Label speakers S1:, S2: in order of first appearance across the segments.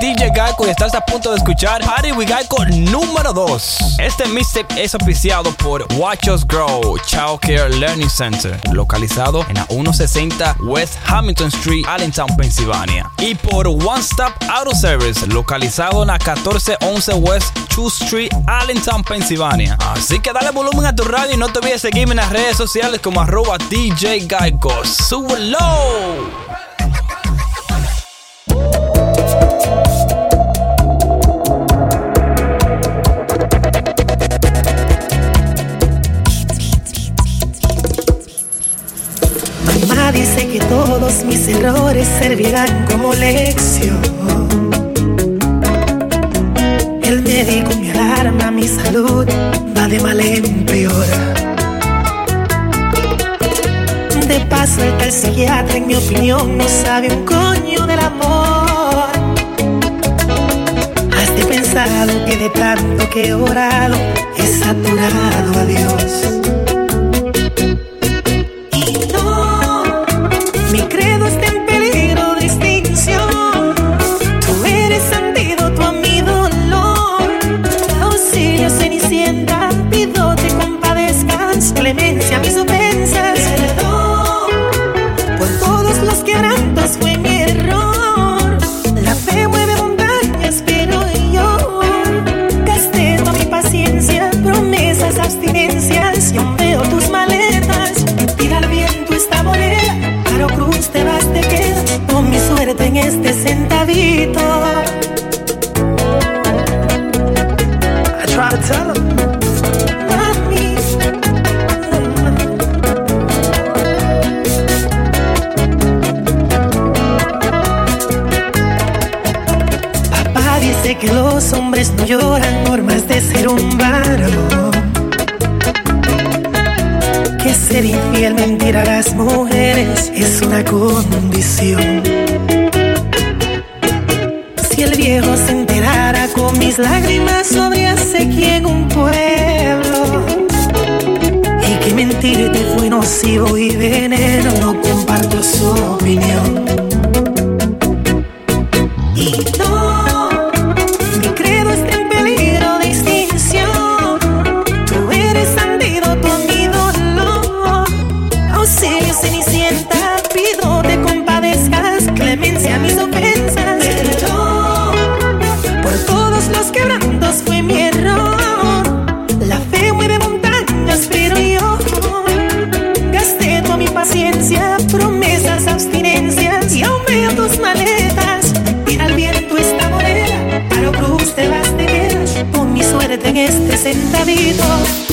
S1: DJ Gaico y estás a punto de escuchar Party with Geico número 2. Este mixtape es oficiado por Watch Us Grow Child Care Learning Center, localizado en la 160 West Hamilton Street, Allentown, Pennsylvania. Y por One Stop Auto Service, localizado en la 1411 West 2 Street, Allentown, Pennsylvania. Así que dale volumen a tu radio y no te olvides seguirme en las redes sociales como arroba DJ Geico. ¡Súbelo!
S2: Mis errores servirán como lección. El médico me alarma, mi salud va de mal en peor. De paso, el tal psiquiatra, en mi opinión, no sabe un coño del amor. Has de pensado que de tanto que he orado, he saturado a Dios. sentaditos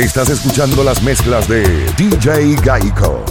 S3: Estás escuchando las mezclas de DJ Gaico.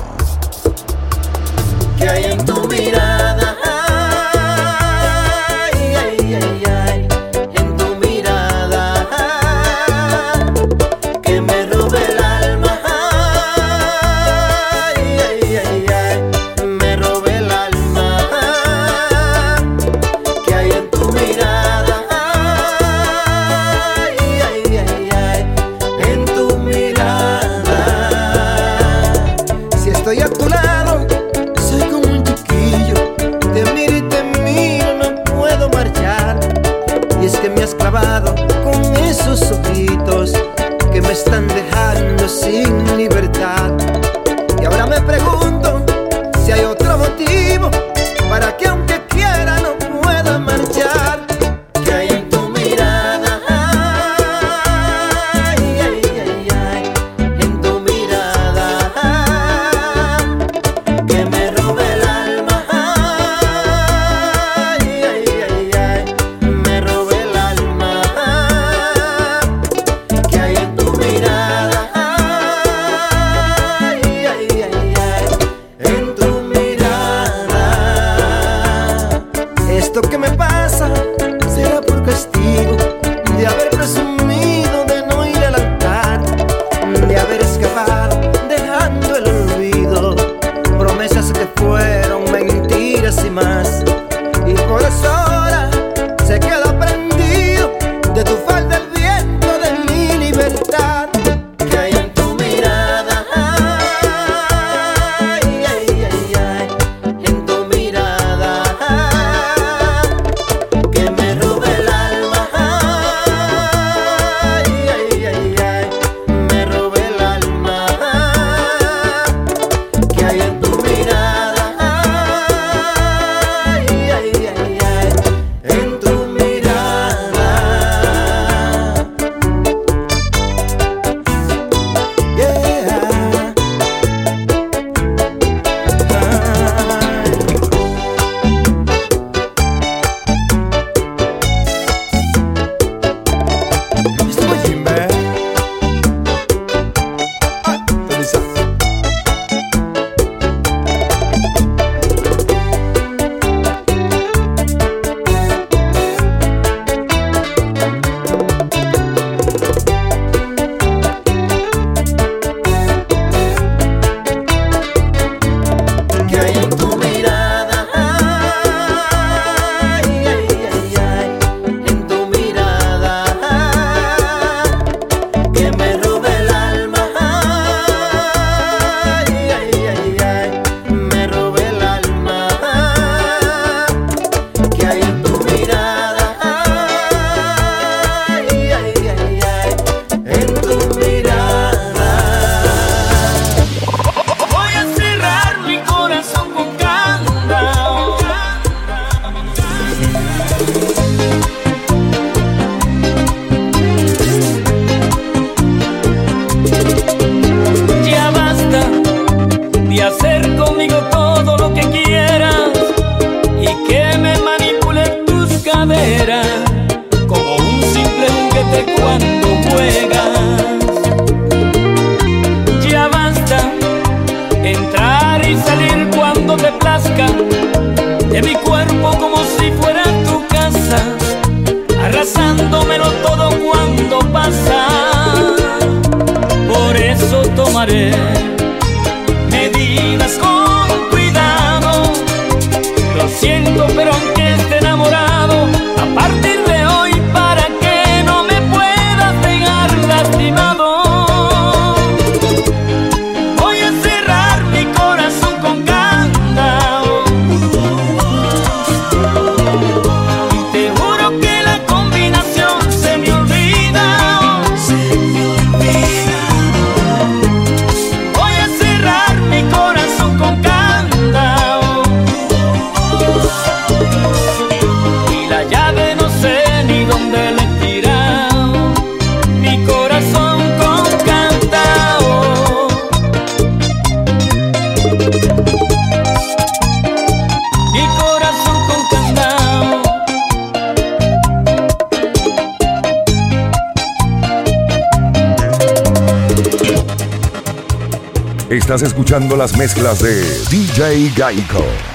S4: mezclas de DJ Gaico.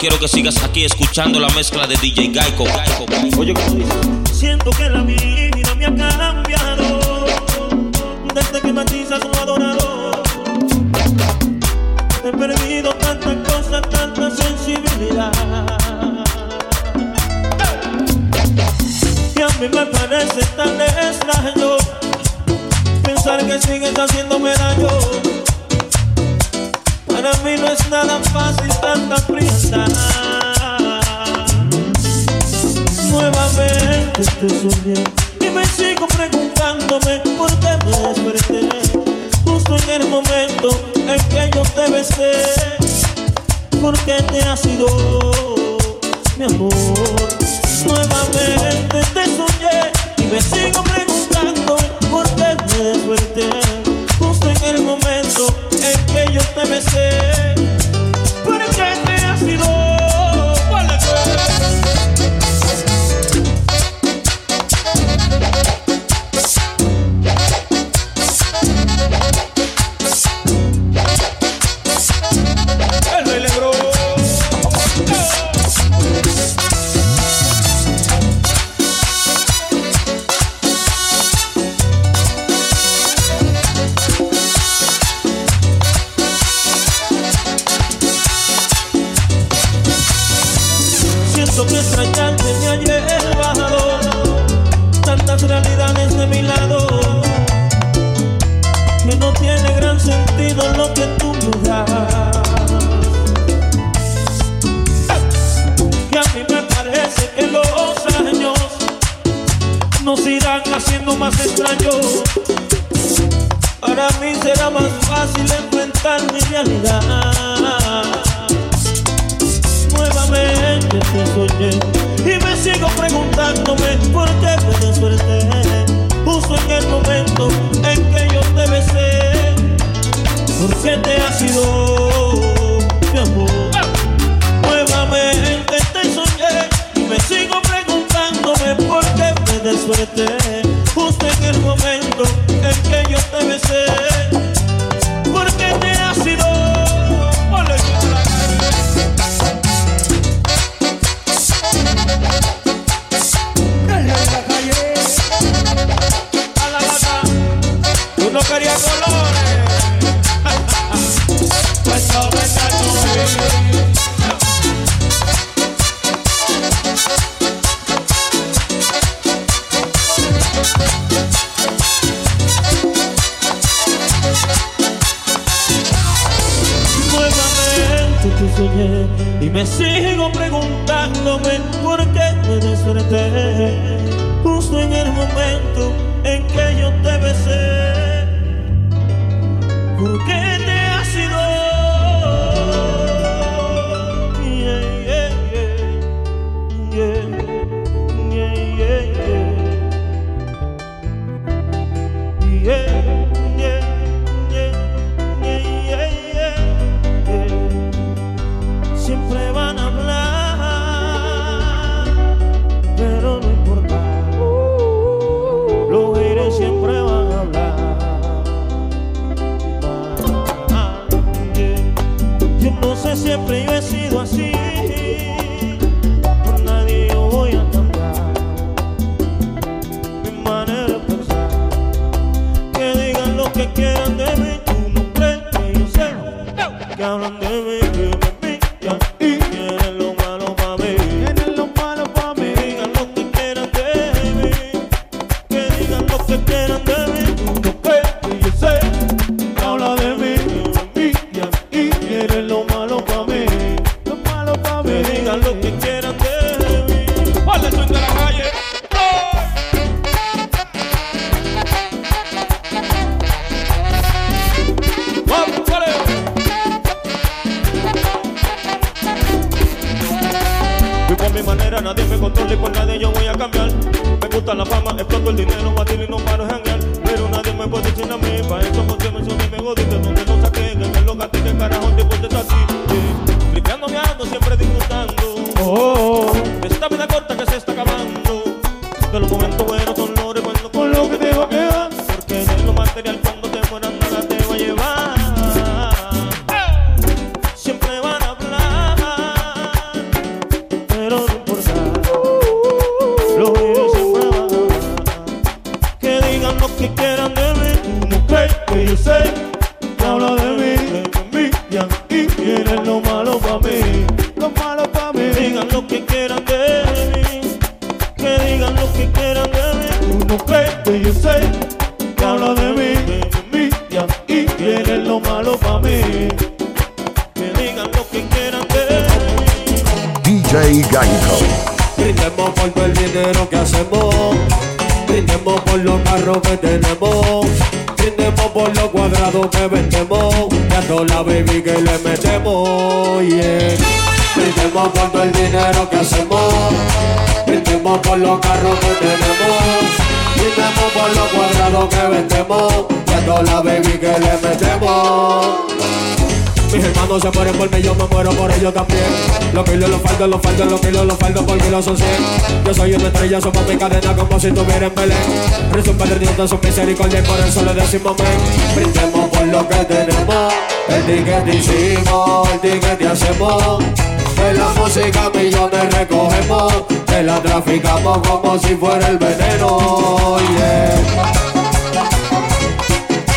S5: Quiero que sigas aquí escuchando la mezcla de DJ Geico.
S6: Oye, ¿cómo? Siento que la más extraños. Para mí será más fácil enfrentar mi realidad. Nuevamente te soñé y me sigo preguntándome por qué me desperté justo en el momento en que yo te besé. ¿Por qué te has ido, mi amor? Nuevamente te soñé y me sigo preguntándome por qué me desperté en el momento en que yo te besé. Me sigo Me gusta la fama, exploto el dinero,
S7: Brindemos por los carros que tenemos. Brindemos por los cuadrados que vendemos. Toda la baby que le metemos. Mis hermanos se mueren por mí, yo me muero por ellos también. Los kilos, los faldos, los faldos, los kilos, los faldos, por kilos son 100. Yo soy una estrella, somos mi cadena como si estuviera en Belén. Resulta perdiendo su misericordia y por eso le decimos men. Brindemos por lo que tenemos, el ticket hicimos, el ticket hacemos. De la música millones recogemos, te la traficamos como si fuera el veneno. Yeah.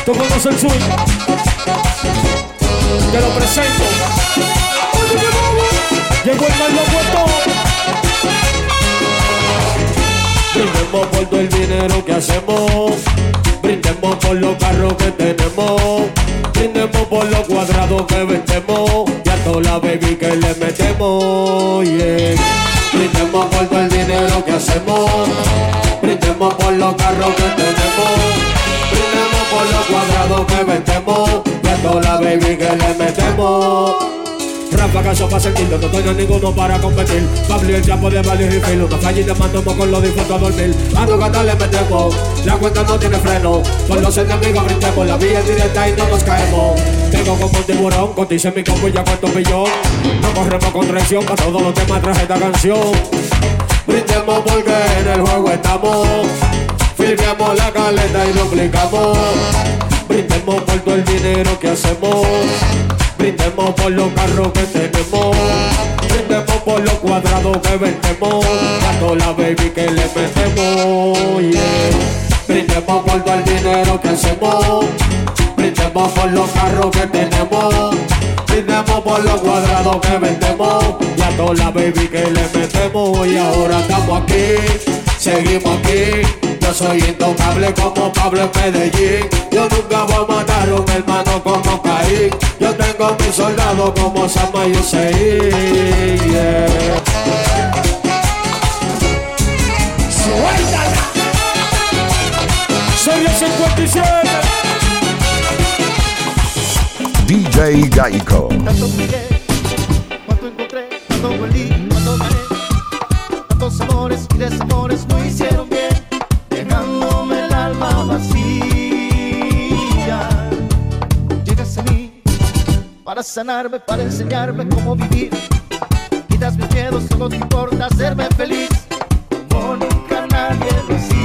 S6: ¿Tú conoces el swing? Te lo presento. Llegó el mal.
S7: Brindemos por todo el dinero que hacemos. Brindemos por los carros que tenemos. Brindemos por los cuadrados que vendemos. Y a toda la baby que le metemos. Yeah. Brindemos por todo el dinero que hacemos. Brindemos por los carros que tenemos. Brindemos por los cuadrados que vendemos. Y a toda la baby que le metemos. Rafa caso para sentirlo, no tengo ninguno para competir. Pablo el chapo de varios y filo, nos fallamos mandamos con los disfrutos a dormir. A tu gata le metemos, la cuenta no tiene freno. Con los enemigos brindemos, la vía es directa y no nos caemos. Tengo como un tiburón, cotice mi combo y ya cuento billón. No corremos con traición, para todos los temas traje esta canción. Brindemos porque en el juego estamos. Filmamos la caleta y duplicamos. Brindemos por todo el dinero que hacemos. Brindemos por los carros que tenemos. Brindemos por los cuadrados que vendemos. Toda la baby que le metemos. Yeah. Por todo el dinero que hacemos. Brindemos por los carros que tenemos. Brindemos por los cuadrados que vendemos. Y a toda la baby que le metemos. Y ahora estamos aquí. Seguimos aquí. Yo soy intocable como Pablo en Medellín. Yo nunca voy a matar a un hermano como Caín. Yo tengo mis soldados como Sama y. Yeah. Soy el 57.
S4: DJ Gaico.
S8: Tanto busqué, cuánto encontré, cuánto volví, cuánto gané. Tantos amores y desamores no hicieron para sanarme, para enseñarme cómo vivir. Quitas mis miedos, solo te importa hacerme feliz. Como nunca nadie lo hacía.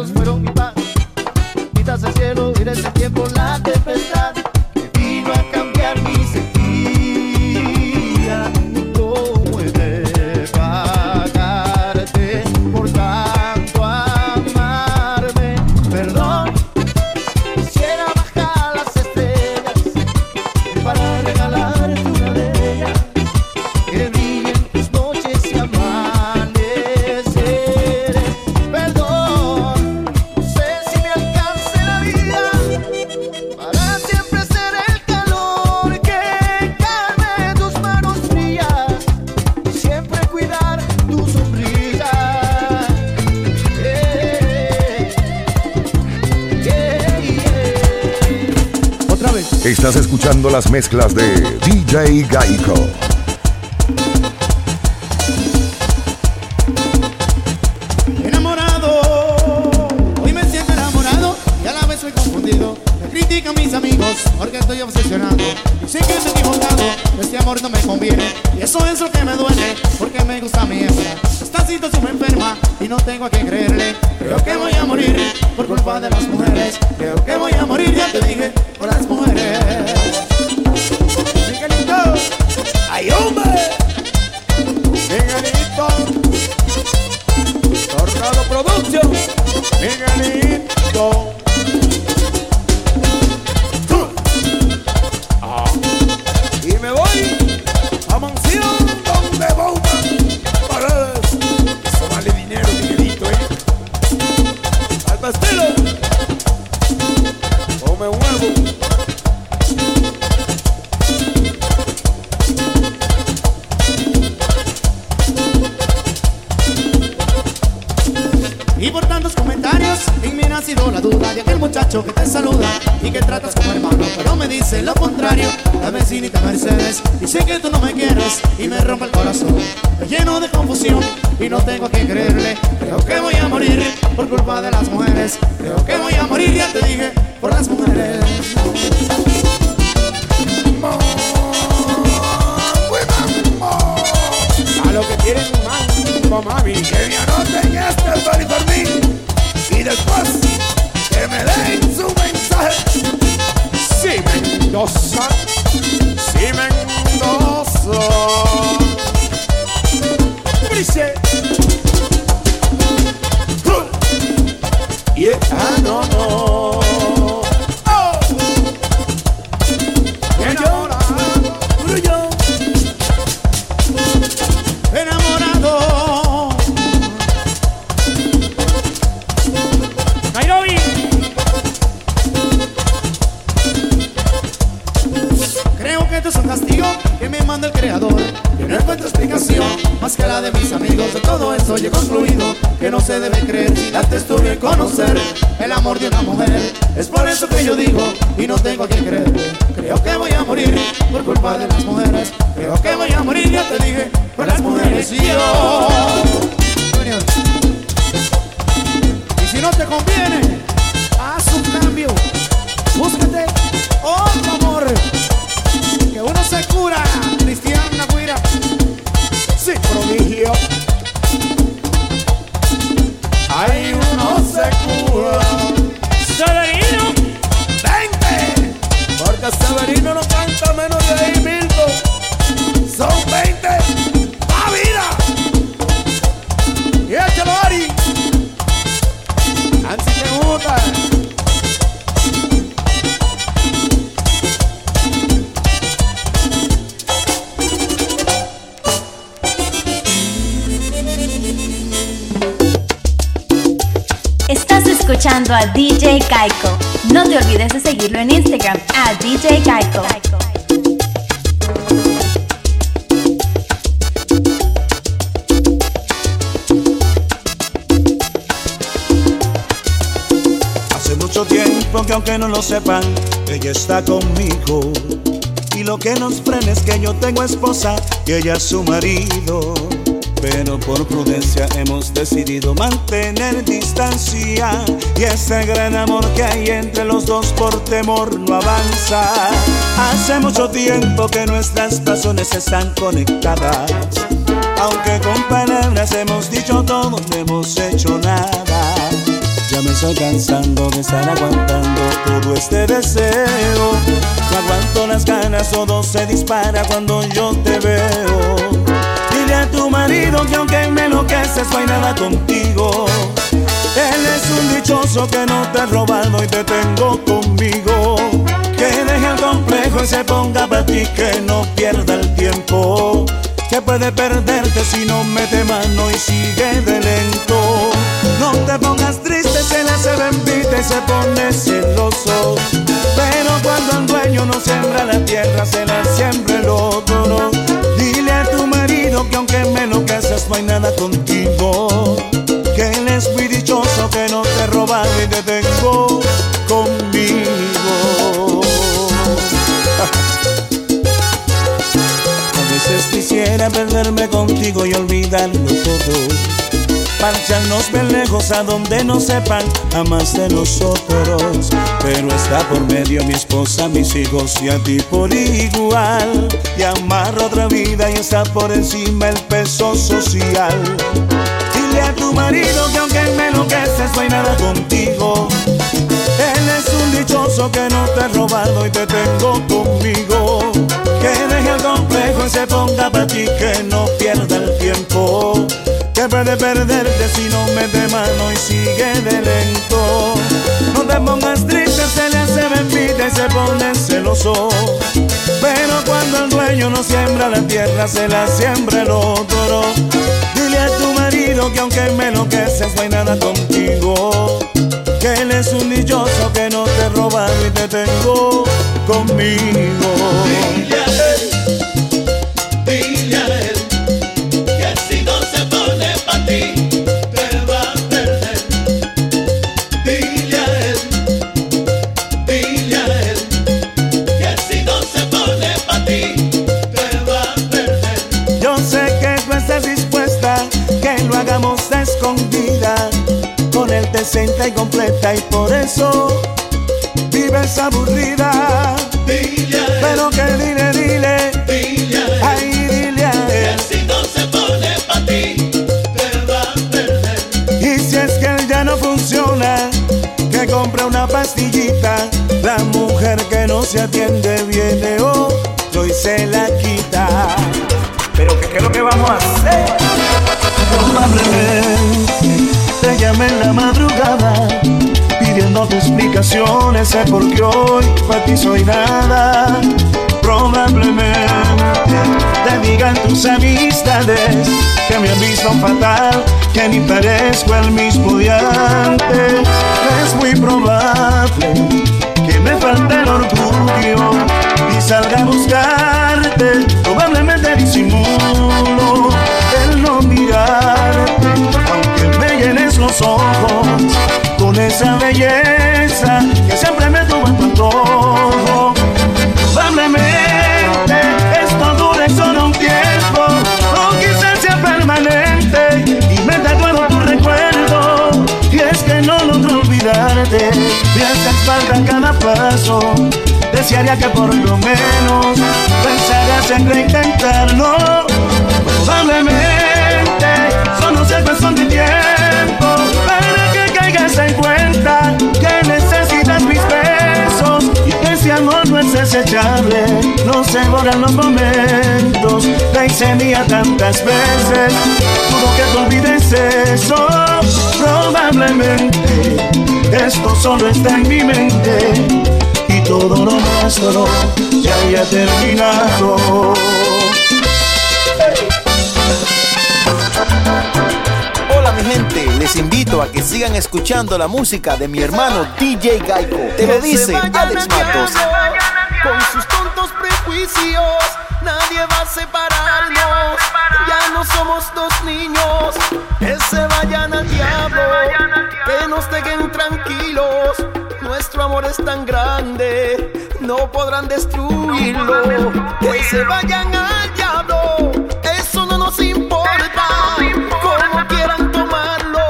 S8: esos fueron
S4: Estás escuchando las mezclas de DJ Gaico.
S8: Enamorado, hoy me siento enamorado y a la vez soy confundido. Me critican mis amigos porque estoy obsesionado. Sé que estoy equivocado, este amor no me conviene. Y eso es lo que me duele porque me gusta mi hembra. Esta situación me enferma y no tengo a qué creerle. Explicación más que la de mis amigos. De todo esto he concluido que no se debe creer si antes tuve que conocer el amor de una mujer. Es por eso que yo digo y no tengo a quien creer. Creo que voy a morir por culpa de las mujeres. Creo que voy a morir, ya te dije, por las mujeres. Y yo. Y si no te conviene, haz un cambio. Búscate otro amor. Que uno se cura. Cristiana
S9: uno a
S10: DJ Kaiko. No te olvides de seguirlo en Instagram a DJ Kaiko.
S11: Hace mucho tiempo que aunque no lo sepan, ella está conmigo. Y lo que nos frena es que yo tengo esposa y ella es su marido. Pero por prudencia hemos decidido mantener distancia. Y ese gran amor que hay entre los dos por temor no avanza. Hace mucho tiempo que nuestras razones están conectadas. Aunque con palabras hemos dicho todo, no hemos hecho nada. Ya me estoy cansando de estar aguantando todo este deseo. No aguanto las ganas, todo se dispara cuando yo te veo. A tu marido que aunque me enloqueces no hay nada contigo. Él es un dichoso que no te ha robado y te tengo conmigo. Que deje el complejo y se ponga para ti, que no pierda el tiempo. Que puede perderte si no mete mano y sigue de lento. No te pongas triste, se le hace bendita y se pone celoso. Pero cuando el dueño no siembra la tierra, se la siembra el otro. Que aunque me enloqueces, no hay nada contigo. Que él es muy dichoso, que no te roba y te tengo conmigo. A veces quisiera perderme contigo y olvidarlo todo. Marcharnos bien lejos a donde no sepan a más de nosotros. Pero está por medio mi esposa, mis hijos y a ti por igual. Y amarro otra vida y está por encima el peso social. Dile a tu marido que aunque me enloqueces no hay nada contigo. Él es un dichoso que no te ha robado y te tengo conmigo. Que deje el complejo y se ponga para ti, que no pierda el tiempo. Que puede perderte si no mete mano y sigue de lento. No te pongas triste, se le hace bendita y se pone celoso. Pero cuando el dueño no siembra la tierra, se la siembra el otro. Dile a tu marido que aunque me enloqueces, no hay nada contigo. Que él es un dichoso que no te roba y te tengo conmigo. Y completa y por eso vives aburrida.
S12: Dile a él,
S11: Pero que dile, dile,
S12: dile a él,
S11: ay, dile a
S12: que si no se pone pa' ti, te va a perder.
S11: Y si es que él ya no funciona, que compre una pastillita. La mujer que no se atiende viene otro y se la quita. Pero ¿qué, qué es lo que vamos a hacer? Probablemente te llame en la madrugada pidiéndote explicaciones de por qué hoy para ti soy nada. Probablemente te digan tus amistades que me han visto fatal, que ni parezco el mismo de antes. Es muy probable que me falte el orgullo y salga a buscarte. Belleza que siempre me tuvo en tu antojo. Probablemente esto dure solo un tiempo, o quizás sea permanente y me tatuado tu recuerdo. Y es que no logro olvidarte, me hace falta cada paso. Desearía que por lo menos pensaras en reintentarlo. Probablemente solo sea cuestión de tiempo desechable. No se borran los momentos, la hice mía tantas veces. Dudo que te olvides eso. Probablemente esto solo está en mi mente y todo lo nuestro ya haya terminado.
S13: Hola mi gente, les invito a que sigan escuchando la música de mi hermano DJ Gaico. Te lo dice Alex Matos.
S3: Con sus tontos prejuicios, nadie va a separarnos. Ya no somos dos niños, que se vayan al diablo, que nos dejen tranquilos. Nuestro amor es tan grande, no podrán destruirlo. Que se vayan al diablo, eso no nos importa. Como quieran tomarlo,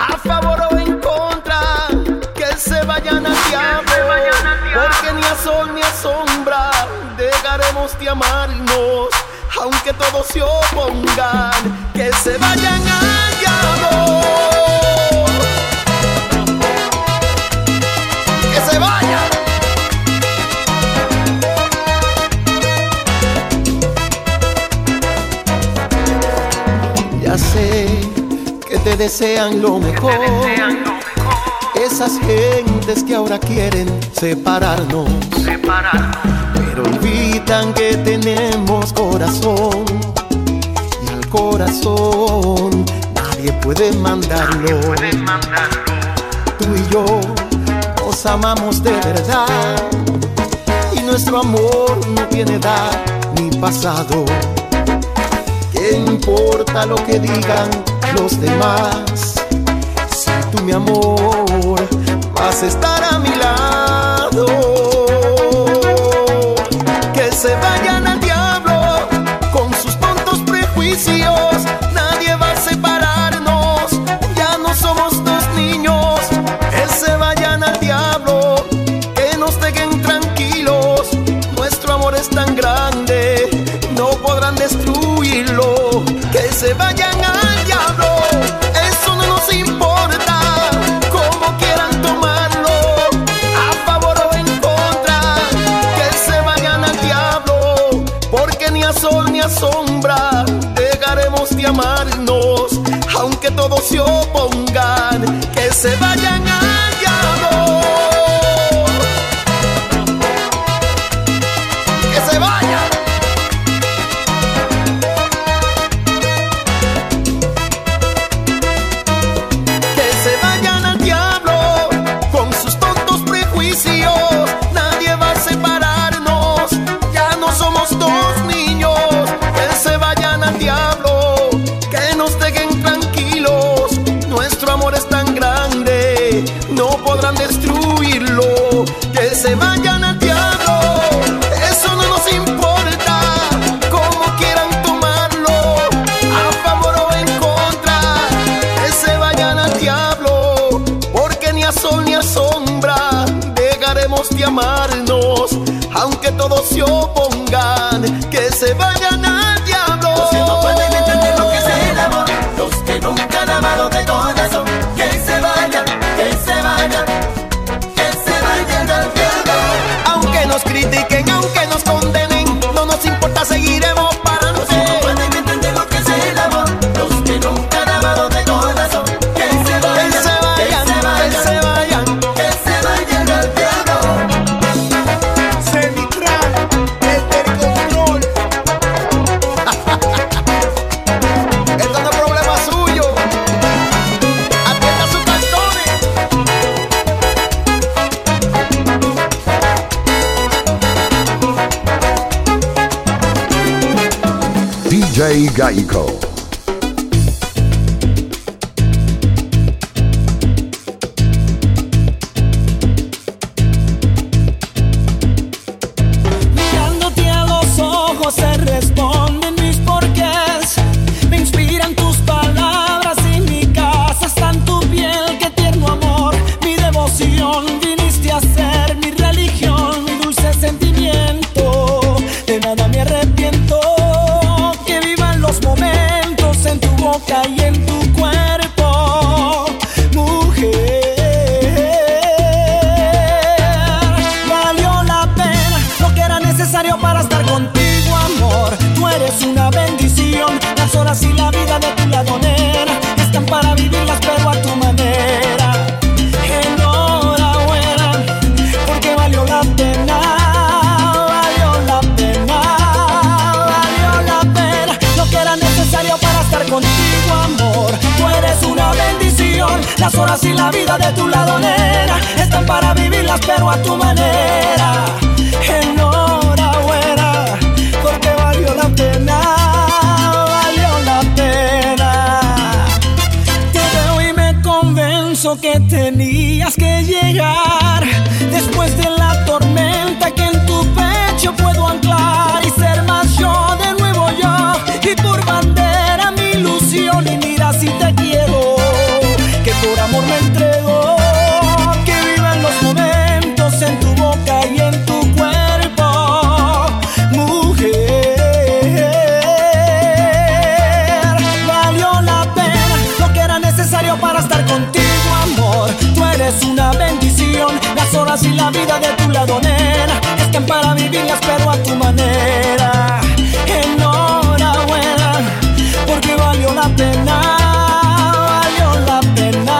S3: a favor o en contra, que se vayan al diablo. Porque ni a sol ni dejaremos de amarnos, aunque todos se opongan, que se vayan al diablo. Que se vayan. Ya sé que te desean lo mejor. Esas gentes que ahora quieren separarnos. Pero olvidan que tenemos corazón. Y al corazón nadie puede mandarlo. Tú y yo nos amamos de verdad. Y nuestro amor no tiene edad ni pasado. ¿Qué importa lo que digan los demás? Si tú, mi amor, vas a estar a mi lado. Que se vayan al diablo con sus tontos prejuicios. Nadie va a separarnos. Ya no somos dos niños. Que se vayan al diablo. Que nos dejen tranquilos. Nuestro amor es tan grande. No podrán destruirlo. Que se vayan se opongan. Que se vayan
S14: got you cold. Todas y la vida de tu lado, nena. Están para vivirlas, pero a tu manera. Enhorabuena, porque valió la pena. Valió la pena. Te veo y me convenzo que tenías que llegar. Después de la tormenta que en tu pecho puedo anclar y ser más yo de nuevo yo. Y por bandera mi ilusión y mira si te fácil la vida de tu lado, nena. Es para vivirlas, pero a tu manera. Enhorabuena, porque valió la pena. Valió la pena,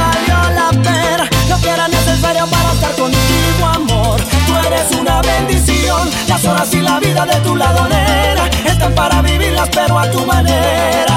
S14: valió la pena. Lo que era necesario para estar contigo, amor. Tú eres una bendición. Las horas y la vida de tu lado, nena. Están para vivirlas, pero a tu manera.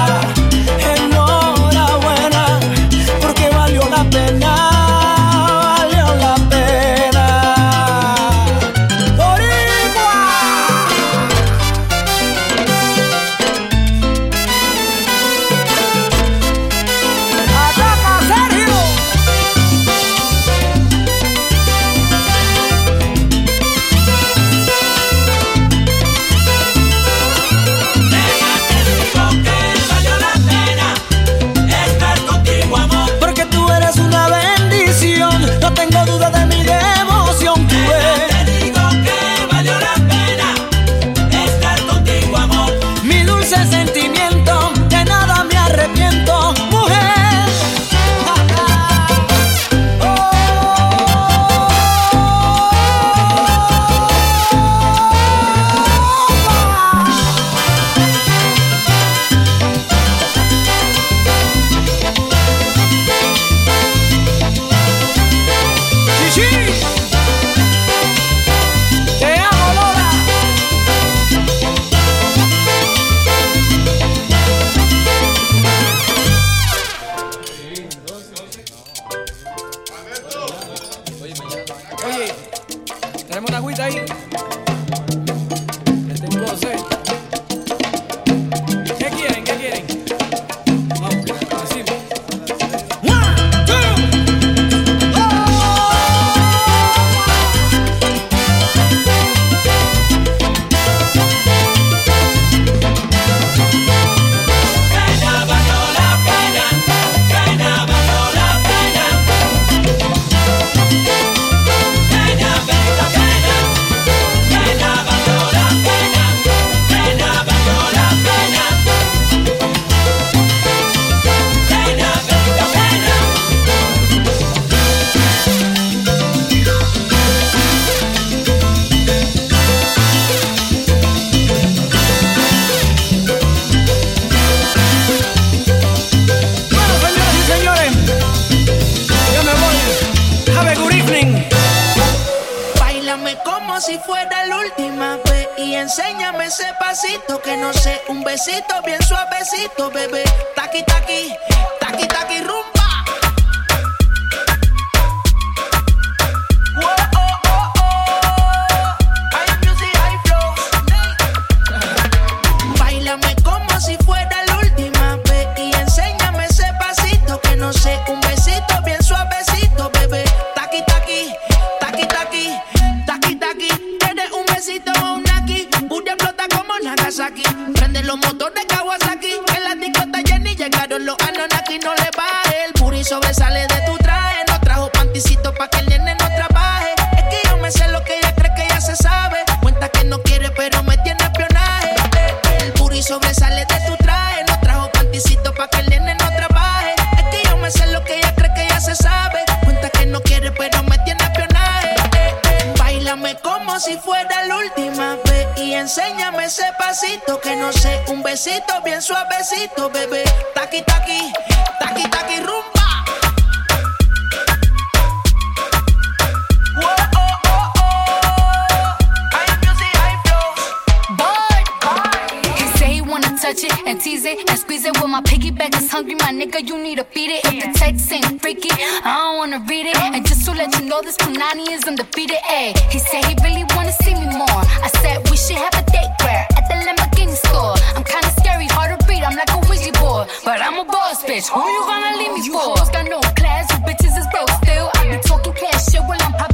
S15: touch it and tease it and squeeze it. When my piggyback is hungry, my nigga, you need to feed it. If the text ain't freaky, I don't wanna read it. And just to let you know, this Punani is undefeated. Ayy, he said he really wanna see me more. I said we should have a date where at the Lamborghini store. I'm kinda scary, hard to read. I'm like a Ouija boy, but I'm a boss bitch. Who you gonna leave me for? Got no class, you bitches is broke still. I be talking cash shit while I'm popping.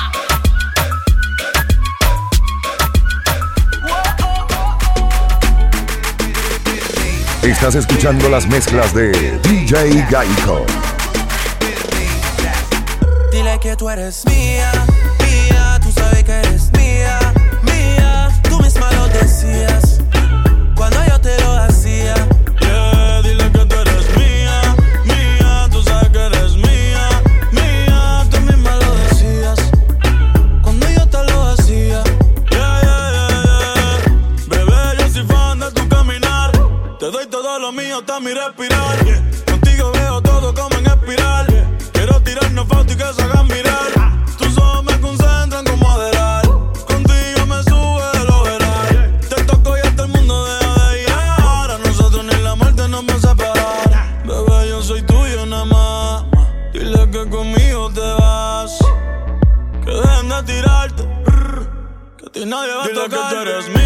S4: Estás escuchando las mezclas de DJ Gaico.
S16: Dile que tú eres mía
S17: mío está mi respirar. Yeah. Contigo veo todo como en espiral. Yeah. Quiero tirarnos fotos y que se hagan mirar. Ah. Tus ojos me concentran como adelar. Uh. Contigo me sube el overall. Yeah. Te toco y hasta el mundo deja de ir. Ahora nosotros ni la muerte nos va a separar. Ah. Bebé, yo soy tuyo nada más. Dile que conmigo te vas. Uh. Que dejen de tirarte. Que a ti nadie va Dile a tocar. que tú eres
S18: mío.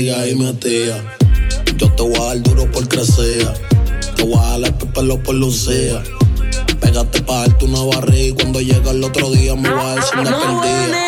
S18: Sigues ahí metida. Yo te voy a dar duro por crecer. Te voy a dar el pelo por lucía. Pégate pa' darte una barriga y cuando llega el otro día me voy a decir perdida.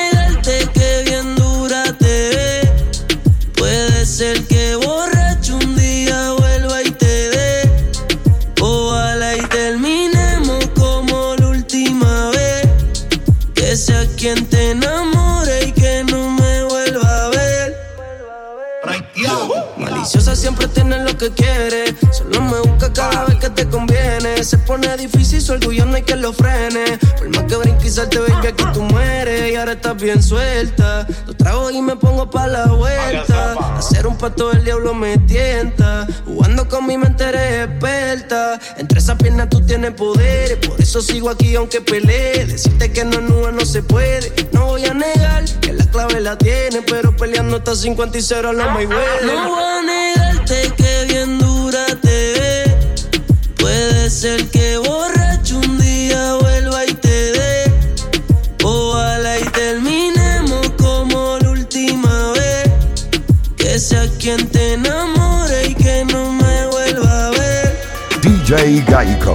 S4: Se pone difícil, su orgullo no hay que lo frene. Por más que brinque y salte, baby, aquí tú mueres. Y ahora estás bien suelta. Dos tragos y me pongo pa' la vuelta. Hacer un pato del diablo me tienta. Jugando con mi mente eres experta. Entre esas piernas tú tienes poder. Por eso sigo aquí aunque pelee. Decirte que no es nube no se puede. No voy a negar que la clave la tiene. Pero peleando hasta 50 y 0 no me No voy a negarte que bien dura te. Puede ser que borracho un día vuelva y te dé. Ojalá y terminemos como la última vez. Que sea quien te enamore y que no me vuelva a ver.
S19: DJ Gaico.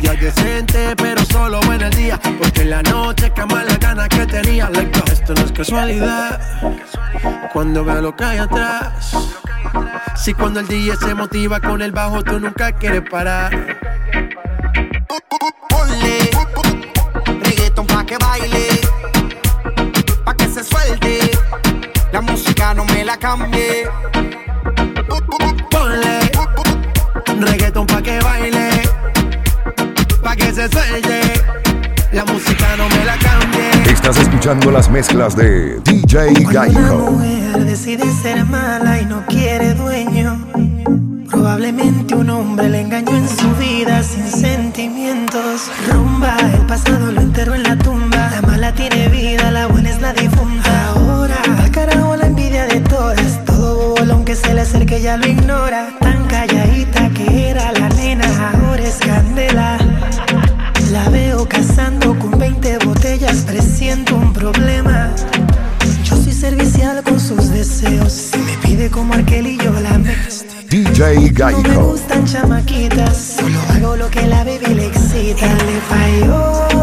S20: Ella
S3: decente, pero solo en el día. Porque en la noche cama la gana que tenía. Esto no es casualidad. Cuando veo lo que hay atrás. Si cuando el día se motiva con el bajo, tú nunca quieres parar.
S20: Ponle reggaeton pa' que baile, pa' que se suelte. La música no me la cambie.
S3: Ponle reggaeton pa' que baile se suelte. La música no me la cambie.
S19: Estás escuchando las mezclas de DJ Gaico.
S21: Una mujer decide ser mala y no quiere dueño. Probablemente un hombre le engañó en su vida sin sentimientos. Rumba, el pasado lo enterró en la tumba. La mala tiene vida, la buena es la difunta. Ahora, al carajo la envidia de todas. Todo bobo, aunque se le acerque, ya lo ignora. Tan callada como y yo la.
S19: DJ
S21: No me
S19: Gaico.
S21: gustan chamaquitas, solo hago lo que la baby le excita. Él le falló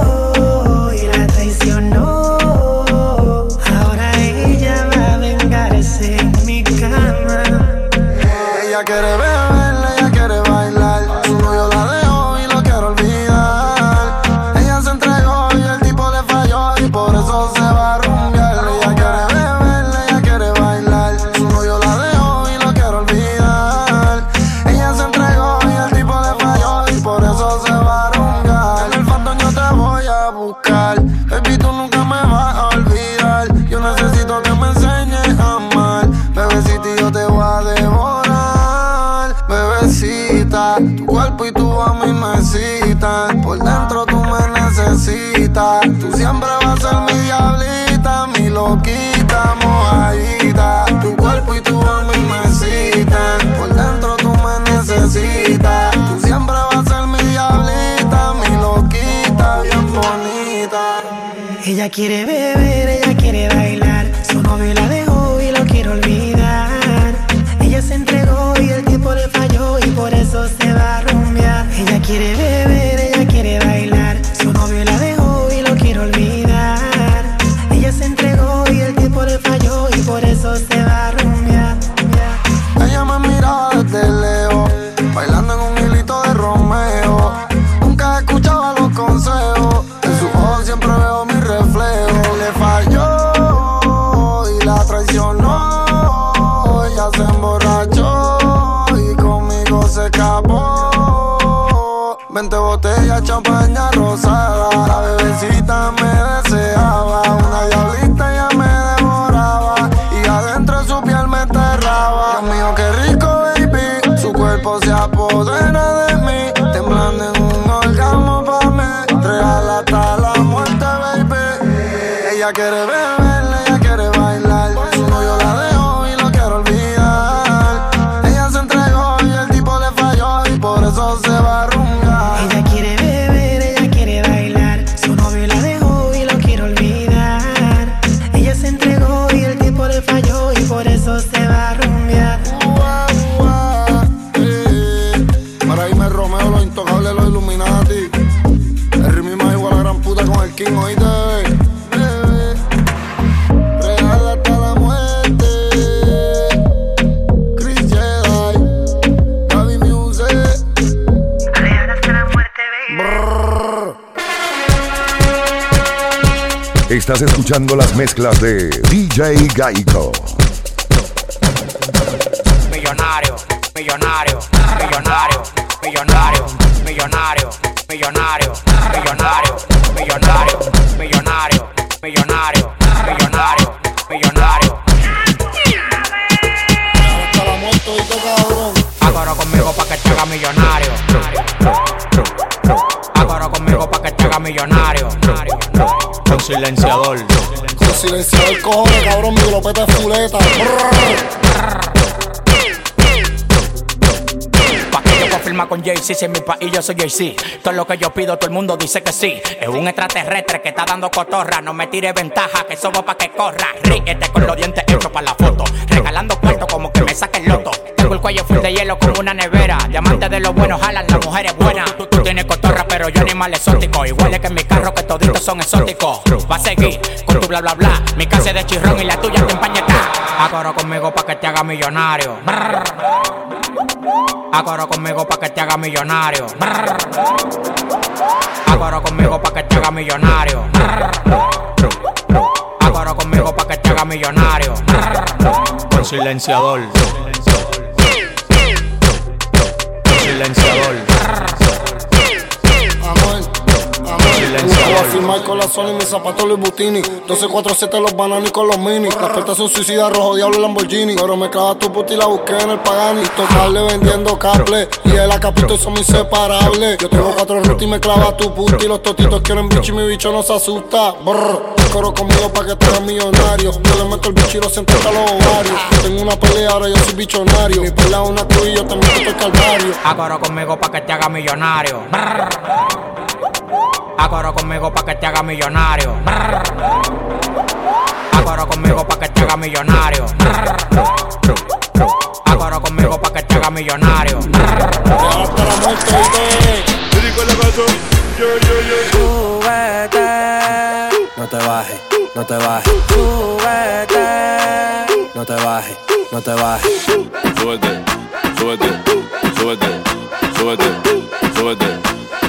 S19: Estás escuchando las mezclas de DJ Gaico.
S22: Millonario, millonario, millonario, millonario, millonario, millonario, millonario, millonario, millonario, millonario, millonario, millonario. Agora conmigo pa' que te haga millonario. Agora conmigo pa' que te haga millonario.
S23: Con silenciador.
S24: Silenciador cojones, cabrón, mi es fuleta.
S22: Pa' que yo con Jay-Z, si en mi país yo soy Jay-Z. Todo lo que yo pido, todo el mundo dice que sí. Es un extraterrestre que está dando cotorra. No me tire ventaja, que somos pa' que corra. Ríete con los dientes hechos para la foto. Regalando cuarto como que me saque el loto. Tengo el cuello full de hielo como una nevera. Diamantes de los buenos jalan, la mujer es pero yo animal exótico. Igual es que mi carro que toditos son exóticos. Va a seguir con tu bla bla bla. Mi casa es de chirrón y la tuya te empañeta. Agora conmigo pa' que te haga millonario. Agora conmigo pa' que te haga millonario. Agora conmigo pa' que te haga millonario. Agora conmigo pa' que te haga millonario.
S23: Con silenciador. Con silenciador.
S21: Zona y mis zapatos Louis Butini. 1247 los bananos con los mini. Las puertas son suicidas, rojo diablo Lamborghini. Pero me clava tu puta y la busqué en el Pagani. Tocarle vendiendo cable. Y el acapito son inseparables. Yo tengo cuatro rutas y me clava tu puta. Y los totitos quieren bicho y mi bicho no se asusta. Brr. Coro conmigo pa' que te hagas millonario. Yo le meto el bicho y lo siento hasta los ovarios. Yo tengo una pelea, ahora yo soy bichonario. Mi pelea es una cruz y yo te meto el calvario.
S22: Acoro conmigo pa' que te haga millonario. Brr. Acoro conmigo pa' que te haga millonario. Acoro conmigo pa' que te haga millonario. Acoro conmigo pa' que te haga millonario.
S7: Súbete, no te bajes, no te bajes. Súbete, no te bajes, no te bajes.
S25: Súbete, súbete, súbete, súbete, súbete,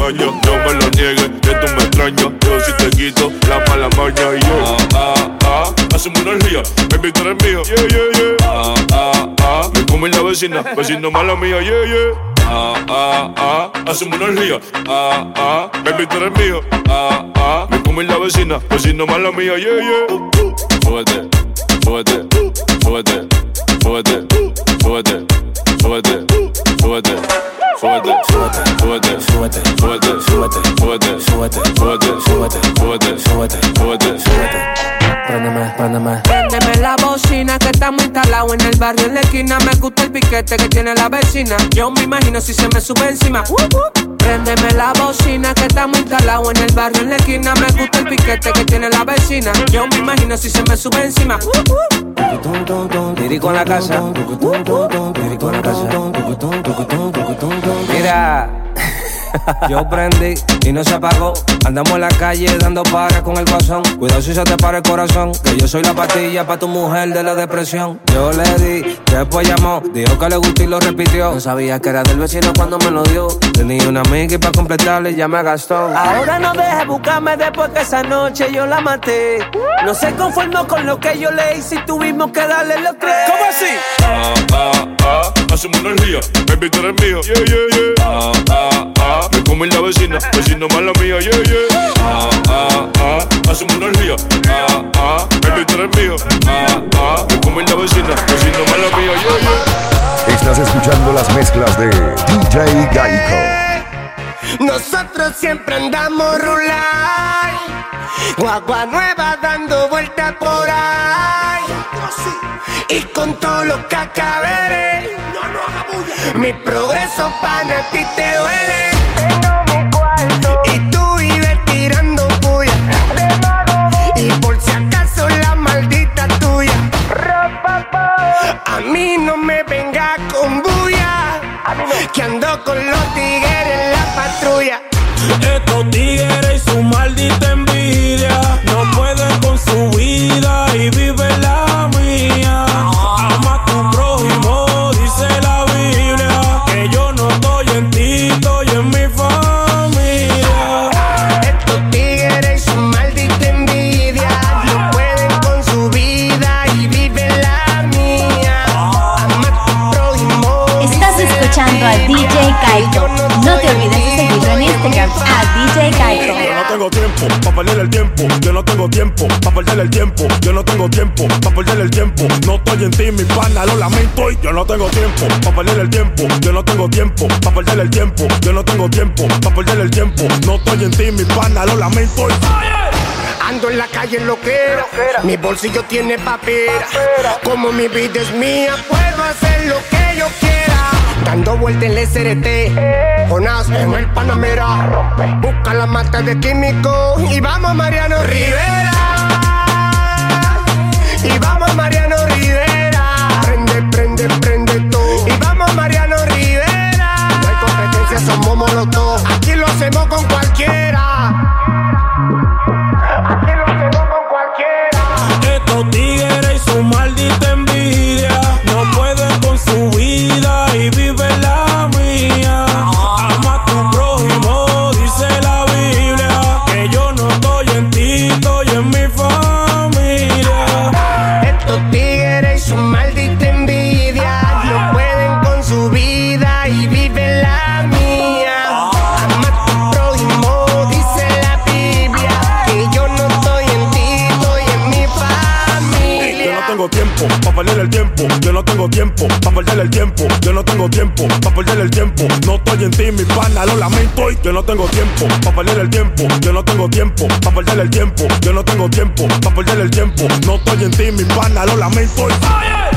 S11: baña. No me lo niegues, que tú me extrañas. Yo si te quito la mala maña y yo. Ah, ah, ah. Hacemos una energía, baby, tú eres mío. Yeah, yeah, yeah. Ah, ah, ah. Me come la vecina, vecino mala mía, yeah, yeah. Ah, ah, ah, hacemos una energía. Ah, ah, baby, tú eres mío. Ah, ah, me come la vecina, vecino mala mía, yeah, yeah.
S25: Súbete, súbete, súbete, súbete, súbete, súbete, súbete, for the,
S7: for
S25: the,
S7: for the, for.
S25: Súbete,
S7: súbete,
S25: súbete,
S7: súbete,
S25: súbete,
S7: súbete,
S25: súbete,
S7: súbete. Préndeme, préndeme.
S8: Préndeme la bocina que estamos instalados en el barrio en la esquina. Me gusta el piquete que tiene la vecina. Yo me imagino si se me sube encima. Uh, uh. Préndeme la bocina que estamos instalados en el barrio en la esquina. Me gusta el piquete que tiene la vecina. Yo me imagino si se me sube encima. Uh,
S7: Dirico en la casa. Dirico en la casa. Mira. Yo prendí y no se apagó. Andamos en la calle dando para con el guasón. Cuidado si se te para el corazón. Que yo soy la pastilla para tu mujer de la depresión. Yo le di, después llamó. Dijo que le gustó y lo repitió. No sabía que era del vecino cuando me lo dio. Tenía una amiga y para completarle ya me gastó.
S8: Ahora no dejes buscarme después que esa noche yo la maté. No se conformó con lo que yo le hice y tuvimos que darle los tres.
S11: ¿Cómo así? Ah, ah, ah, hacemos una energía, baby, tú eres mío. Yeah, yeah, yeah. Ah, ah, ah, me come la vecina, vecino mala mía, yeah, yeah. Ah, ah, ah, hacemos una energía. Ah, ah, baby, tú eres mío. Ah, ah, me come la vecina, vecino mala mía, yeah, yeah.
S19: Estás escuchando las mezclas de DJ Gaico.
S26: Nosotros siempre andamos rular, guagua nueva dando vuelta por ahí. Y con todo lo que acabé, mi progreso para ti te duele. Mí no me venga con bulla, que ando con los tigres en la patrulla.
S14: Instagram a DJ Kaiko.
S11: Yo no tengo tiempo para perder el tiempo. Yo no tengo tiempo para perder el tiempo. Yo no tengo tiempo para perder el tiempo. No estoy en ti, mi pana, lo lamento. Y yo no tengo tiempo para perder el tiempo. Yo no tengo tiempo para perder el tiempo. Yo no tengo tiempo para perder el tiempo. No estoy en ti, mi pana, lo lamento. Y
S26: Ando en la calle en lo que Mi bolsillo tiene papera. Como mi vida es mía, puedo hacer lo que yo quiera. Dando vuelta en el SRT. Jonas en el Panamera. Busca la mata de químico. Y vamos, Mariano Rivera. Y vamos, Mariano lo
S27: lamento. Y yo no tengo tiempo para perder el tiempo. Yo no tengo tiempo para perder el tiempo. Yo no tengo tiempo para perder el tiempo. No estoy en ti, mi pana, lo lamento. Y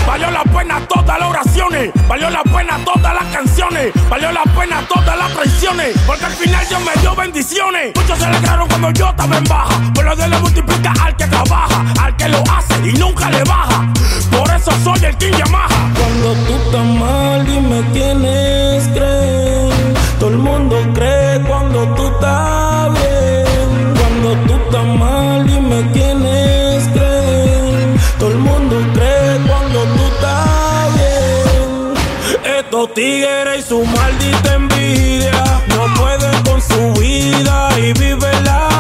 S27: Valió la pena todas las oraciones, valió la pena todas las canciones, valió la pena todas las traiciones, porque al final Dios me dio bendiciones. Muchos se alegraron cuando yo estaba en baja, pero Dios le multiplica al que trabaja, al que lo hace y nunca le baja. Por eso soy el King Yamaha. Cuando tú estás mal, dime quiénes creen. Todo el mundo cree cuando tú estás bien. Cuando tú estás mal, dime quiénes creen. Todo el mundo cree cuando tú estás bien. Estos tigres y su maldita envidia no pueden con su vida y vive la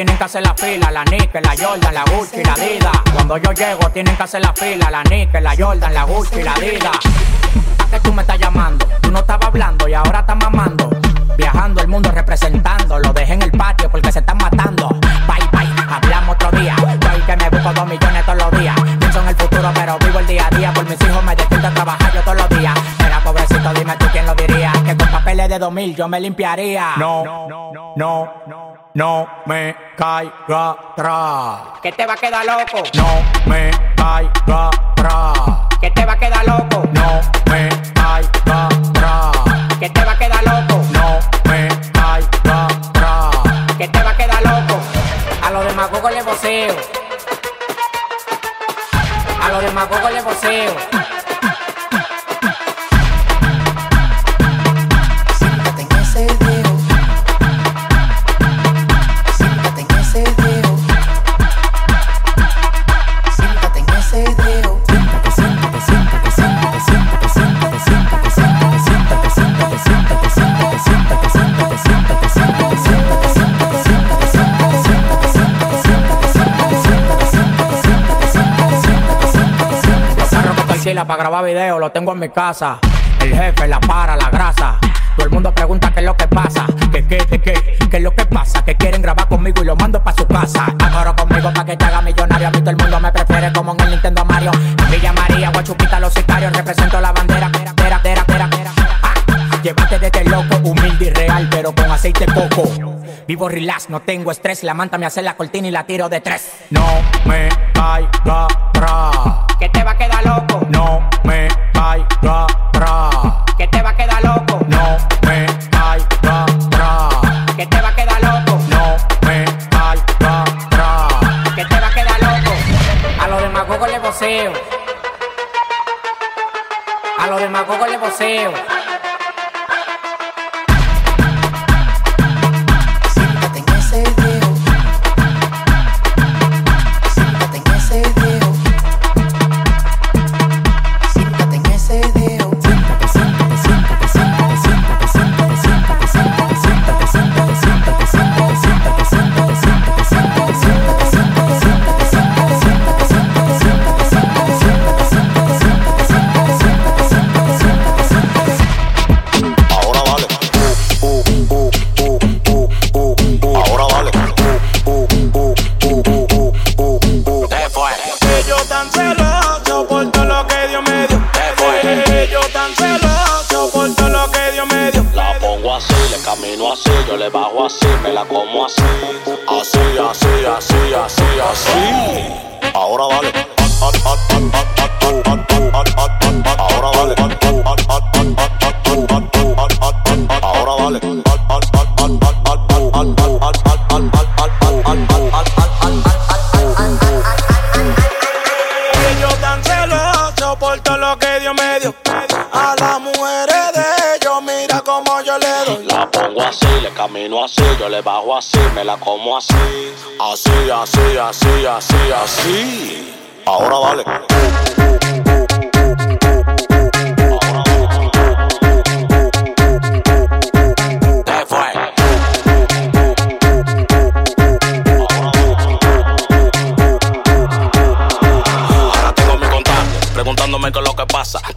S22: tienen que hacer la fila, la Nike, la Jordan, la Gucci, la Adidas. Cuando yo llego tienen que hacer la fila, la Nike, la Jordan, la Gucci, la Adidas. ¿A qué tú me estás llamando? Tú no estabas hablando y ahora estás mamando. Viajando el mundo representando, lo dejé en el patio porque se están matando. Bye bye, hablamos otro día. Yo el que me busco dos millones todos los días. Pienso en el futuro, pero vivo el día a día. Por mis hijos me despierto a trabajar yo todos los días. Mira, pobrecito, dime tú quién lo diría. Que con papeles de 2000 yo me limpiaría. No, no, no, no me caiga atrás. Que te va a quedar loco. No me caiga atrás. Que te va a quedar loco. No me caiga atrás. Que te va a quedar loco. No me caiga atrás. Que te va a quedar loco. A los demagogos le voceo. A los demagogos le voceo. Que para grabar video lo tengo en mi casa. El jefe, la para, la grasa. Todo el mundo pregunta qué es lo que pasa. ¿Qué, qué, qué, qué? ¿Qué es lo que pasa? Que quieren grabar conmigo y lo mando para su casa. Agora conmigo para que te haga millonario. A mí todo el mundo me prefiere como en el Nintendo Mario. En Villa María, Guachupita, los sicarios. Represento la bandera. Pera, pera, pera, pera, pera. Ah, Llévate de este loco, humilde y real, pero con aceite coco. Vivo relax, no tengo estrés. La manta me hace la cortina y la tiro de tres. No me caiga atrás. Que te va a quedar loco. No me caiga atrás. Que te va a quedar loco. No me caiga atrás. Que te va a quedar loco. No me caiga atrás. Que te va a quedar loco. A los demagogos le voceo. A los demagogos le voceo.
S28: Le bajo así, me la como así. Así, así, así, así, así. Ahora dale.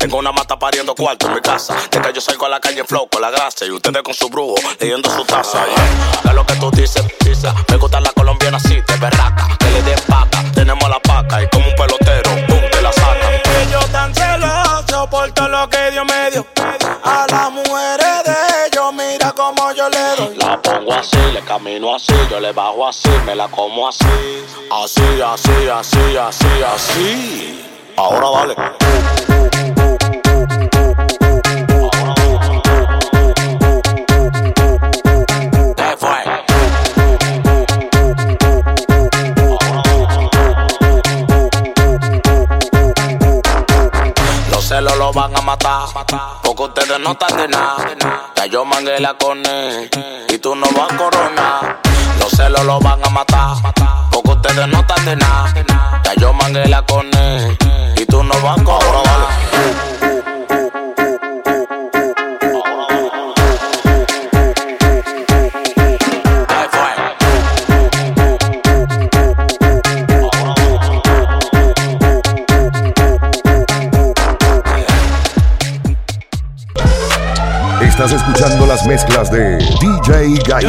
S28: Tengo una mata pariendo cuarto en mi casa. De que yo salgo a la calle en flow con la grasa y ustedes con su brujo leyendo su taza. Yeah. ¿Qué es lo que tú dices? Dices, me gusta la colombiana así, de berraca. Que le den paca, tenemos la paca y como un pelotero, pum, te la saca.
S9: Ellos tan celosos por todo lo que Dios me dio. A las mujeres de ellos, mira como yo le doy.
S28: La pongo así, le camino así, yo le bajo así, me la como así. Así, así, así, así, así. Ahora dale. Los celos lo van a matar, porque ustedes no están de nada. Ya yo mangué la cone y tú no vas a coronar. Los celos lo van a matar, porque ustedes no están de nada. Ya yo mangué la cone y tú no vas a coronar.
S4: Estás escuchando las mezclas de DJ Gaico.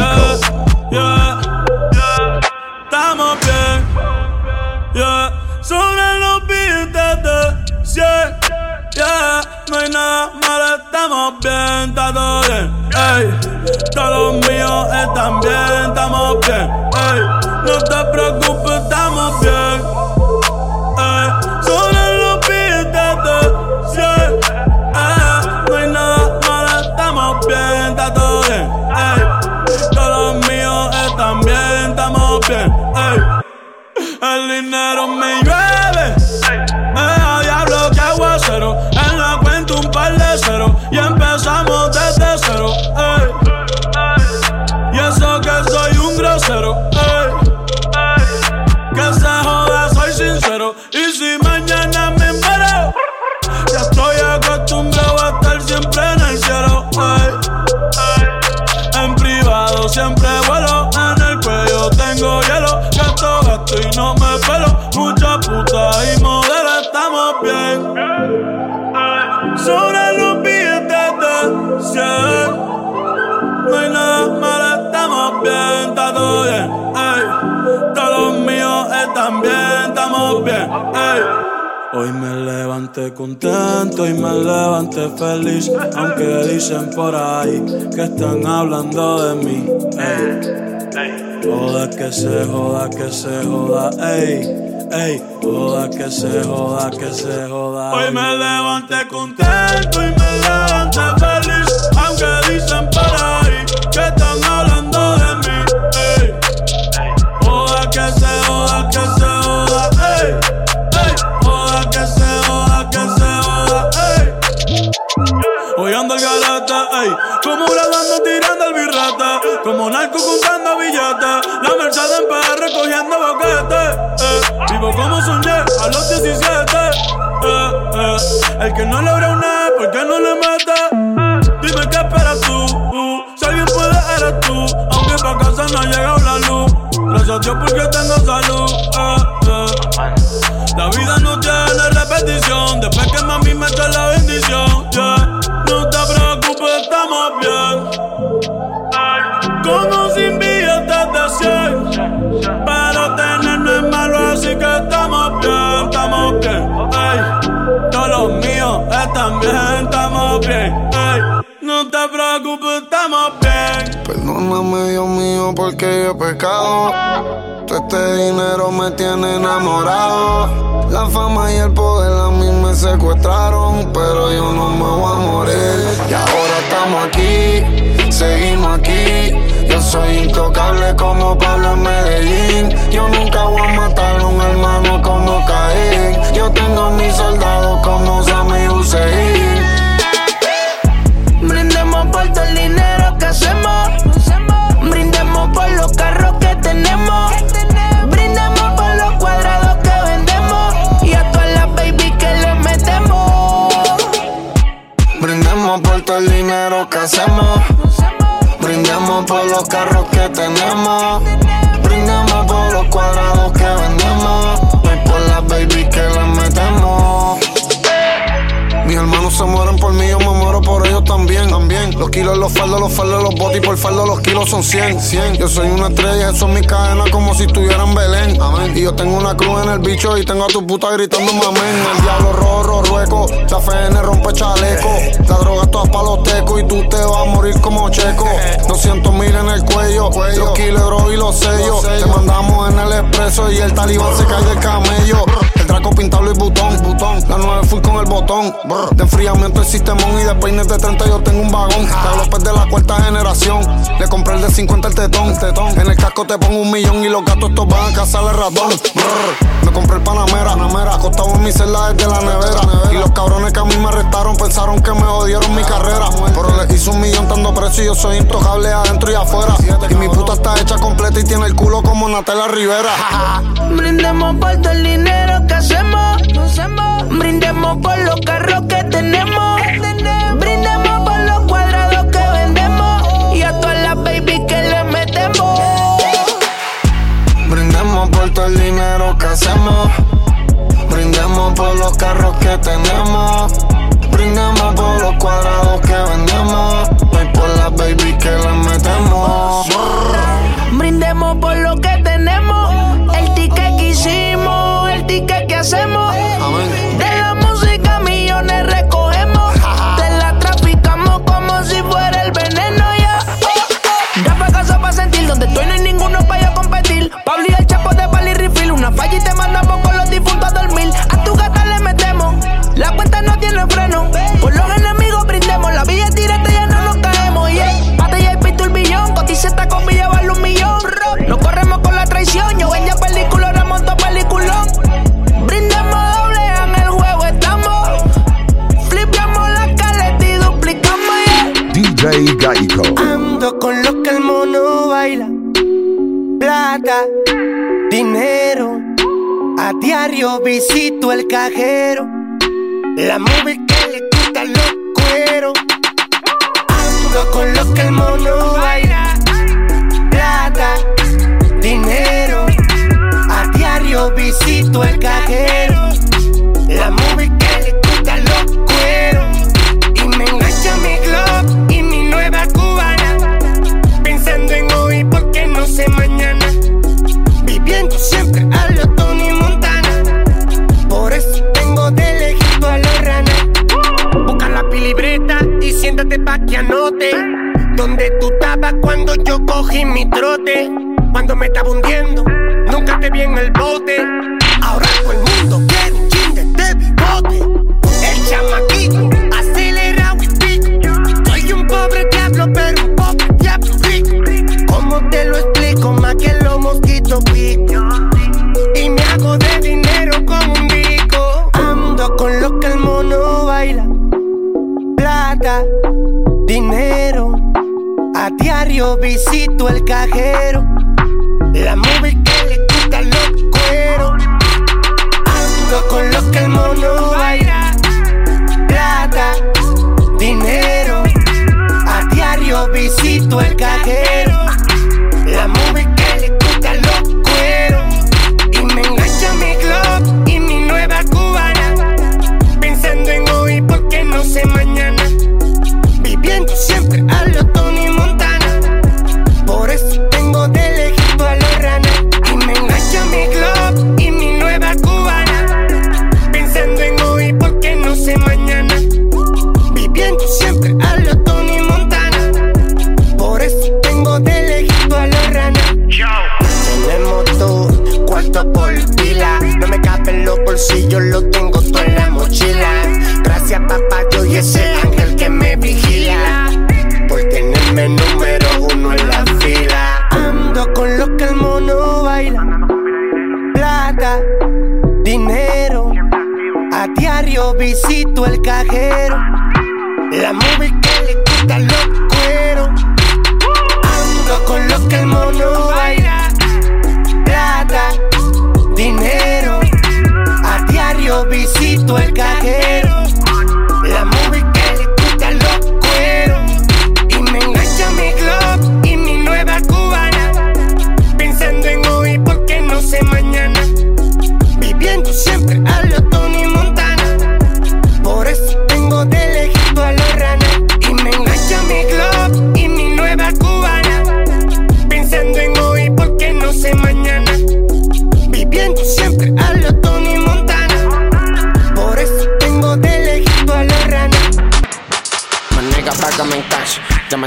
S17: Yeah, yeah, estamos bien. Yeah, sobre los beats de 100. Yeah, no hay nada malo, estamos bien, está todo bien. Ey, todos los míos están bien, estamos bien. Ey, no te preocupes, estamos bien. Me llueve. Me da diablo que aguacero. En la cuenta un par de cero. Y empezamos desde Mucha puta y modelo, estamos bien. Sobre los billetes de 100. No hay nada malo, estamos bien, está todo bien. Ey. Todos los míos están bien, estamos bien. Ey. Hoy me levanté contento y me levanté feliz, aunque dicen por ahí que están hablando de mí. Ey. Que se joda, que se joda, ey. Ey, joda que se joda, que se joda. Hoy me levanté contento y me levanté feliz, aunque dicen por ahí que están hablando de mí. Ey. Joda que se joda, que se joda, ey. Ey, joda que se joda, que se joda, ey. Hoy ando el galata, ey. Como grabando tirando el birrete. Como narco contando billetes. La Mercedes en PR recogiendo boquetes. Eh. Vivo como soñé a los 17. Eh, eh. El que no logra una, ¿por qué no le mete? Dime qué esperas tú. Uh, si alguien puede, eres tú. Aunque pa' casa no ha llegado la luz. Gracias a Dios porque tengo salud. Eh, eh. La vida no tiene repetición. Después que mami me echa la bendición. No te preocupes, estamos bien. Bien, estamos bien. Ey. No te preocupes, estamos bien.
S21: Perdóname, Dios mío, porque yo he pecado. Todo este dinero me tiene enamorado. La fama y el poder a mí me secuestraron, pero yo no me voy a morir. Y ahora estamos aquí, seguimos aquí. Yo soy intocable como Pablo en Medellín. Yo nunca voy a matar a un hermano como Caín. Yo tengo a mis soldados como Sammy Hussein. Brindemos por todo el dinero que hacemos. Brindemos por los carros que tenemos. Brindemos por los cuadrados que vendemos. Y a todas las baby que le metemos. Brindemos por todo el dinero que hacemos brindemos por los carros que tenemos. Hermanos se mueren por mí, yo me muero por ellos también, también. Los kilos, los faldos, los faldos, los botis, por faldo los kilos son 100, 100. Yo soy una estrella, eso es mi cadena como si estuviera en Belén, amén. Y yo tengo una cruz en el bicho y tengo a tu puta gritando amén. El diablo rojo, rueco, la FN rompe chaleco. La droga toda pa' los tecos y tú te vas a morir como checo. 200 mil en el cuello, los kilos y los sellos. Te mandamos en el expreso y el talibán se cae del camello. El draco pintado y botón, botón. La 9 fui con el botón. brr. De enfriamiento el sistemón y de peines de 30 yo tengo un vagón. De López de la cuarta generación. Le compré el de 50 el tetón, tetón. En el casco te pongo un millón y los gatos estos van a cazar el ratón. Brr. Me compré el Panamera, Panamera. Acostado en mi celda desde la nevera. Y los cabrones que a mí me arrestaron pensaron que me jodieron mi carrera. Pero les hice un millón tanto precio y yo soy intocable adentro y afuera. Y mi puta está hecha completa y tiene el culo como Natalia Rivera.
S29: Brindemos por todo el dinero que hacemos. Brindemos por los carros que tenemos. Brindemos por los cuadrados que vendemos. Y a todas las baby que le metemos.
S21: Brindemos por todo el dinero que hacemos. Brindemos por los carros que tenemos. Brindemos por los cuadrados que vendemos. Y por las baby que le metemos.
S29: Brindemos por lo que De la música millones recogemos. Te la traficamos como si fuera el veneno ya. Ya pa' casa pa' sentir donde estoy no hay ninguno para yo competir. Pablo y el chapo de Pali Refill. Una falla y te mandamos con
S26: Ando con lo que el mono baila. Plata, dinero. A diario visito el cajero. La movie que le quita los cueros. Ando con lo que el mono baila. Plata, dinero. A diario visito el cajero. La movie siempre a Tony Montana. Por eso tengo de lejito a los ranas. Busca la libreta y siéntate pa' que anote. Donde tú estabas cuando yo cogí mi trote. Cuando me estaba hundiendo, nunca te vi en el bote. Ahora el diario visito el cajero. La movie que le quita los cueros. Ando con lo que el mono baila. Plata, dinero. A diario visito el cajero.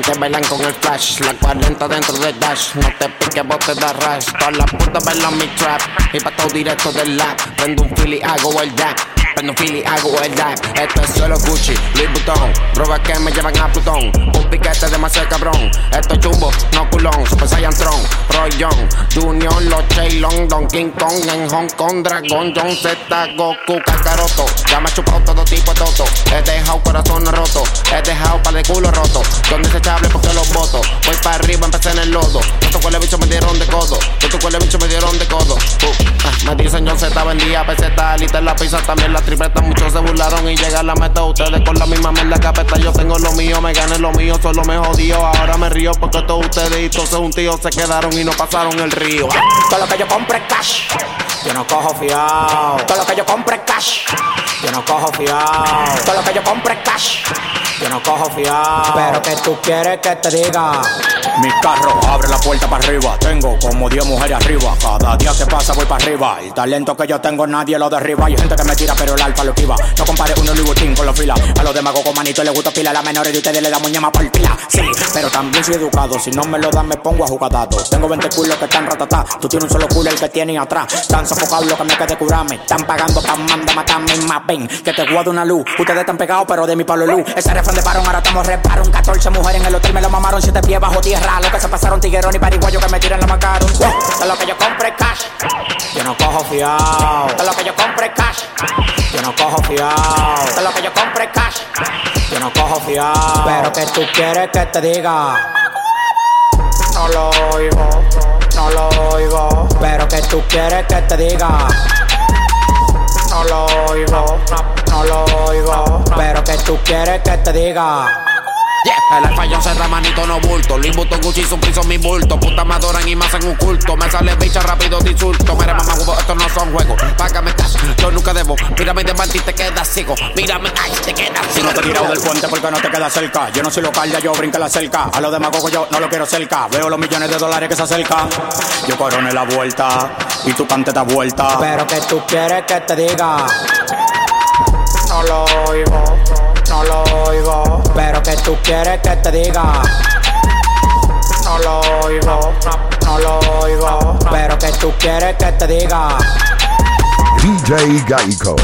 S30: Diamantes bailan con el flash, la 40 dentro del dash. No te piques, vos te da rash. Todas las putas bailan mi trap. Y pa' todo directo del lap. Prendo un fili, hago el dap. Prendo fili, hago el dap. Esto es solo Gucci, Louis Vuitton. Drogas que me llevan a Plutón. Un piquete demasiado cabrón. Esto es chumbo, no culón. Super Saiyan Tron, Roy Young, Junior, Los Long, Don King Kong en Hong Kong, Dragon, John Z, Goku, Kakaroto. Ya me he chupado todo tipo de toto. He dejado corazón roto. He dejado par de culo roto. Son desechables porque los voto. Voy para arriba, empecé en el lodo. Estos cuales bichos me dieron de codo. Estos cuales bichos me dieron de codo. Uh, ah, me dicen yo Z, vendía peseta, liter la pizza, también la tripleta. Muchos se burlaron y llega la meta. Ustedes con la misma mierda capeta. Yo tengo lo mío, me gané lo mío, solo me jodió. Ahora me río porque todos ustedes y todos un tío se quedaron y no pasaron el río.
S31: Todo lo que yo compre es cash. Yo no cojo fiao. Todo lo que yo compre es cash. Yo no cojo fiao. Todo lo que yo compre es cash. Yo no cojo fiao. Pero que tú quieres que te diga.
S22: Mi carro abre la puerta para arriba. Tengo como 10 mujeres arriba. Cada día que pasa voy para arriba. El talento que yo tengo nadie lo derriba. Hay gente que me tira, pero lo esquiva. No compare uno Louis Vuitton con los fila. A los demagos con manito les gusta pila. A la menores de ustedes le damos ñama por pila. Sí, pero también soy educado. Si no me lo dan, me pongo a jugar datos. Tengo 20 culos que están ratatá. Tú tienes un solo culo el que tienen atrás. Tan sofocado lo que me quede curarme. Están pagando pa' manda matarme más. Ven, que te guardo una luz. Ustedes están pegados, pero de mi palo luz. Ese refrán de parón, ahora estamos reparon. 14 mujeres en el hotel me lo mamaron. 7 pies bajo tierra. Lo que se pasaron tiguerón y pariguayo que me tiran la macaron.
S31: Todo lo que yo compre cash. Yo no cojo fiao. Todo lo que yo compre cash. Yo no cojo fiao. Todo lo que yo compre es cash. Yo no cojo fiao. Pero que tú quieres que te diga. No lo oigo, no lo oigo. Pero que tú quieres que te diga. No lo oigo, no lo oigo. Pero que tú quieres que te diga.
S30: Yeah. El alfayón se manito no bulto. Louis Vuitton, Gucci, son piso mi bulto. Puta me adoran y me hacen un culto. Me sale bicha rápido de insulto. Mira, mamá, huevo, esto no son juegos. Págame cash, yo nunca debo. Mírame de y te quedas ciego. Mírame, ay, te quedas
S22: Si no te he tirado del puente porque no te queda cerca. Yo no soy local, ya yo brinca la cerca. A los demagogos yo no lo quiero cerca. Veo los millones de dólares que se acercan. Yo coroné la vuelta y tú cante esta vuelta.
S31: Pero que tú quieres que te diga. No lo oigo, no lo oigo. Pero que tú quieres que te diga. No lo oigo, no, lo oigo. Pero que tú quieres que te diga.
S19: DJ Geico.